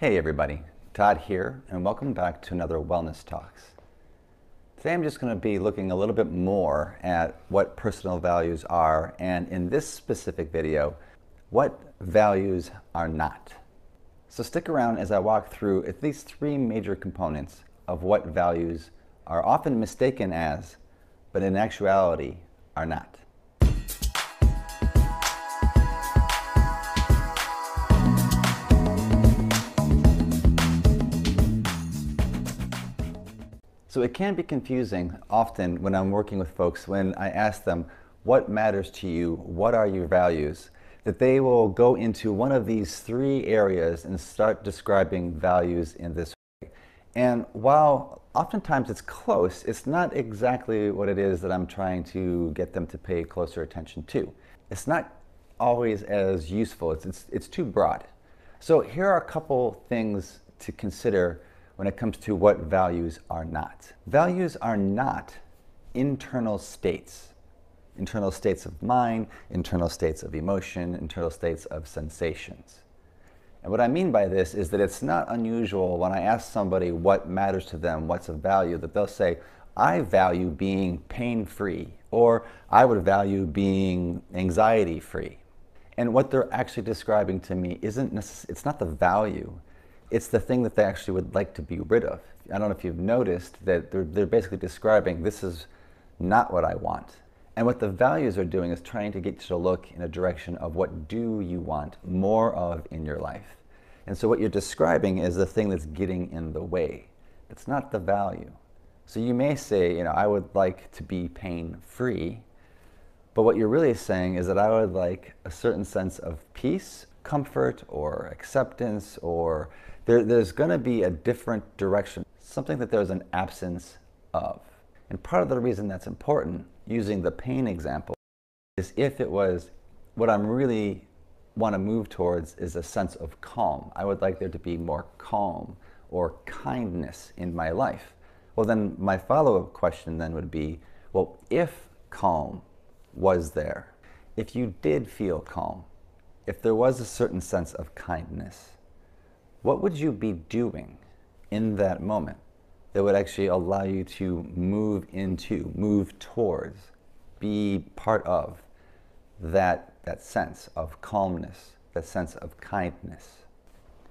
Hey everybody, Todd here, and welcome back to another Wellness Talks. Today I'm just going to be looking a little bit more at what personal values are, and in this specific video, what values are not. So stick around as I walk through at least three major components of what values are often mistaken as, but in actuality are not. So it can be confusing often when I'm working with folks when I ask them, what matters to you? What are your values? That they will go into one of these three areas and start describing values in this way. And while oftentimes it's close, it's not exactly what it is that I'm trying to get them to pay closer attention to. It's not always as useful, it's, it's, it's too broad. So here are a couple things to consider when it comes to what values are not. Values are not internal states. Internal states of mind, internal states of emotion, internal states of sensations. And what I mean by this is that it's not unusual when I ask somebody what matters to them, what's of value, that they'll say, I value being pain free, or I would value being anxiety free. And what they're actually describing to me isn't necess- it's not the value, it's the thing that they actually would like to be rid of. I don't know if you've noticed that they're, they're basically describing this is not what I want. And what the values are doing is trying to get you to look in a direction of what do you want more of in your life. And so what you're describing is the thing that's getting in the way. It's not the value. So you may say, you know, I would like to be pain free, but what you're really saying is that I would like a certain sense of peace, comfort, or acceptance, or there, there's going to be a different direction, something that there's an absence of. And part of the reason that's important, using the pain example, is if it was what I'm really want to move towards is a sense of calm. I would like there to be more calm or kindness in my life. Well, then my follow up question then would be well, if calm was there, if you did feel calm, if there was a certain sense of kindness, what would you be doing in that moment that would actually allow you to move into, move towards, be part of that, that sense of calmness, that sense of kindness?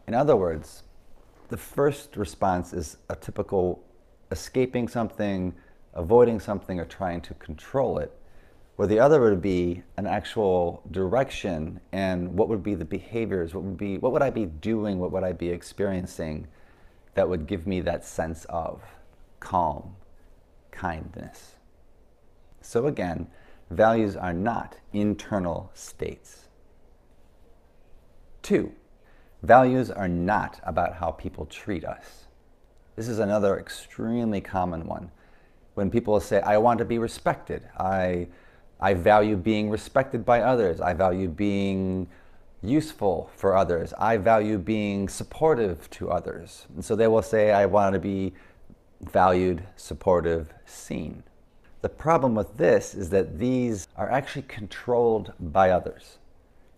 In other words, the first response is a typical escaping something, avoiding something, or trying to control it where the other would be an actual direction and what would be the behaviors what would be what would i be doing what would i be experiencing that would give me that sense of calm kindness? So again values are not internal states. Two values are not about how people treat us. This is another extremely common one. When people say i want to be respected. I I value being respected by others. I value being useful for others. I value being supportive to others. And so they will say, I want to be valued, supportive, seen. The problem with this is that these are actually controlled by others.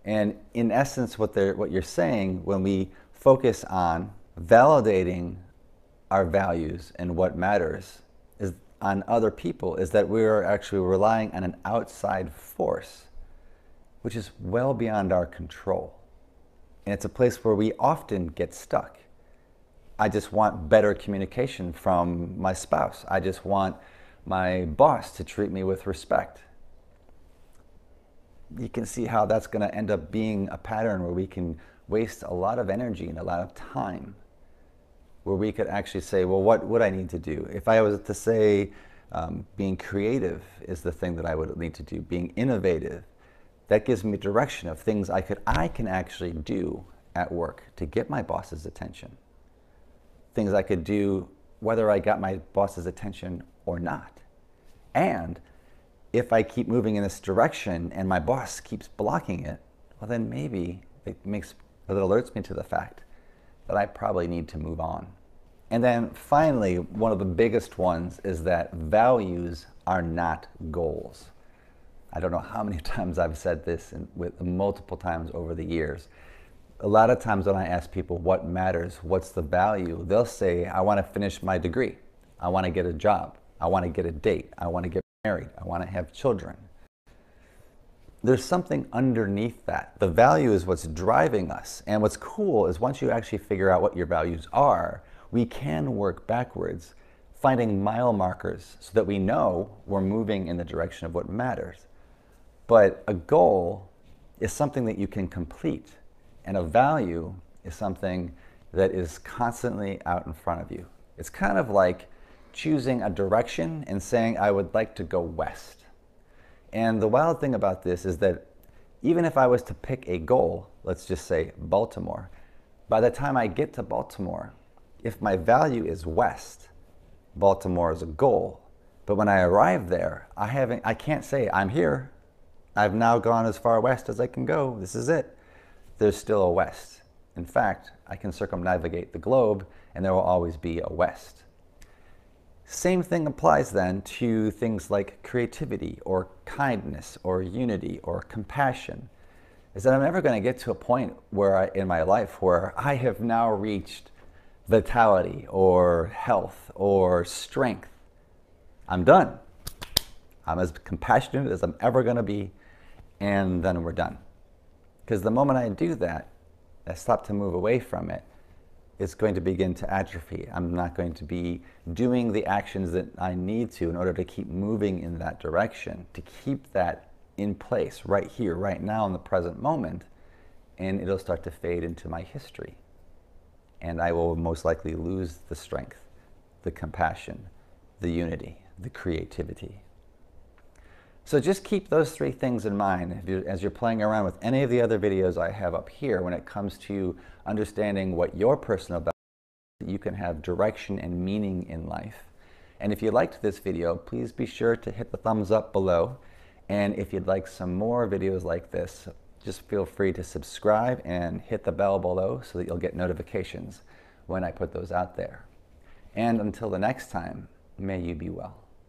And in essence, what, they're, what you're saying when we focus on validating our values and what matters is on other people is that we are actually relying on an outside force, which is well beyond our control. And it's a place where we often get stuck. I just want better communication from my spouse. I just want my boss to treat me with respect. You can see how that's going to end up being a pattern where we can waste a lot of energy and a lot of time where we could actually say, well, what would I need to do? If I was to say um, being creative is the thing that I would need to do, being innovative, that gives me direction of things I could I can actually do at work to get my boss's attention. Things I could do whether I got my boss's attention or not. And if I keep moving in this direction and my boss keeps blocking it, well then maybe it makes it alerts me to the fact that I probably need to move on. And then finally, one of the biggest ones is that values are not goals. I don't know how many times I've said this in, with multiple times over the years. a lot of times when I ask people what matters, what's the value, they'll say, I want to finish my degree. I want to get a job. I want to get a date. I want to get married. I want to have children. There's something underneath that. The value is what's driving us. And what's cool is once you actually figure out what your values are, we can work backwards, finding mile markers so that we know we're moving in the direction of what matters. But a goal is something that you can complete, and a value is something that is constantly out in front of you. It's kind of like choosing a direction and saying, I would like to go west. And the wild thing about this is that even if I was to pick a goal, let's just say Baltimore, by the time I get to Baltimore, if my value is west, Baltimore is a goal. But when I arrive there, I haven't I can't say I'm here. I've now gone as far west as I can go. This is it. There's still a west. In fact, I can circumnavigate the globe and there will always be a west. Same thing applies then to things like creativity or kindness or unity or compassion. Is that I'm never going to get to a point where I, in my life where I have now reached vitality or health or strength. I'm done. I'm as compassionate as I'm ever going to be, and then we're done. Because the moment I do that, I stop to move away from it, it's going to begin to atrophy. I'm not going to be doing the actions that I need to in order to keep moving in that direction, to keep that in place right here, right now, in the present moment, and it'll start to fade into my history. And I will most likely lose the strength, the compassion, the unity, the creativity. So just keep those three things in mind you're, as you're playing around with any of the other videos I have up here when it comes to understanding what your personal you can have direction and meaning in life. And if you liked this video, please be sure to hit the thumbs up below. And if you'd like some more videos like this, just feel free to subscribe and hit the bell below so that you'll get notifications when I put those out there. And until the next time, may you be well.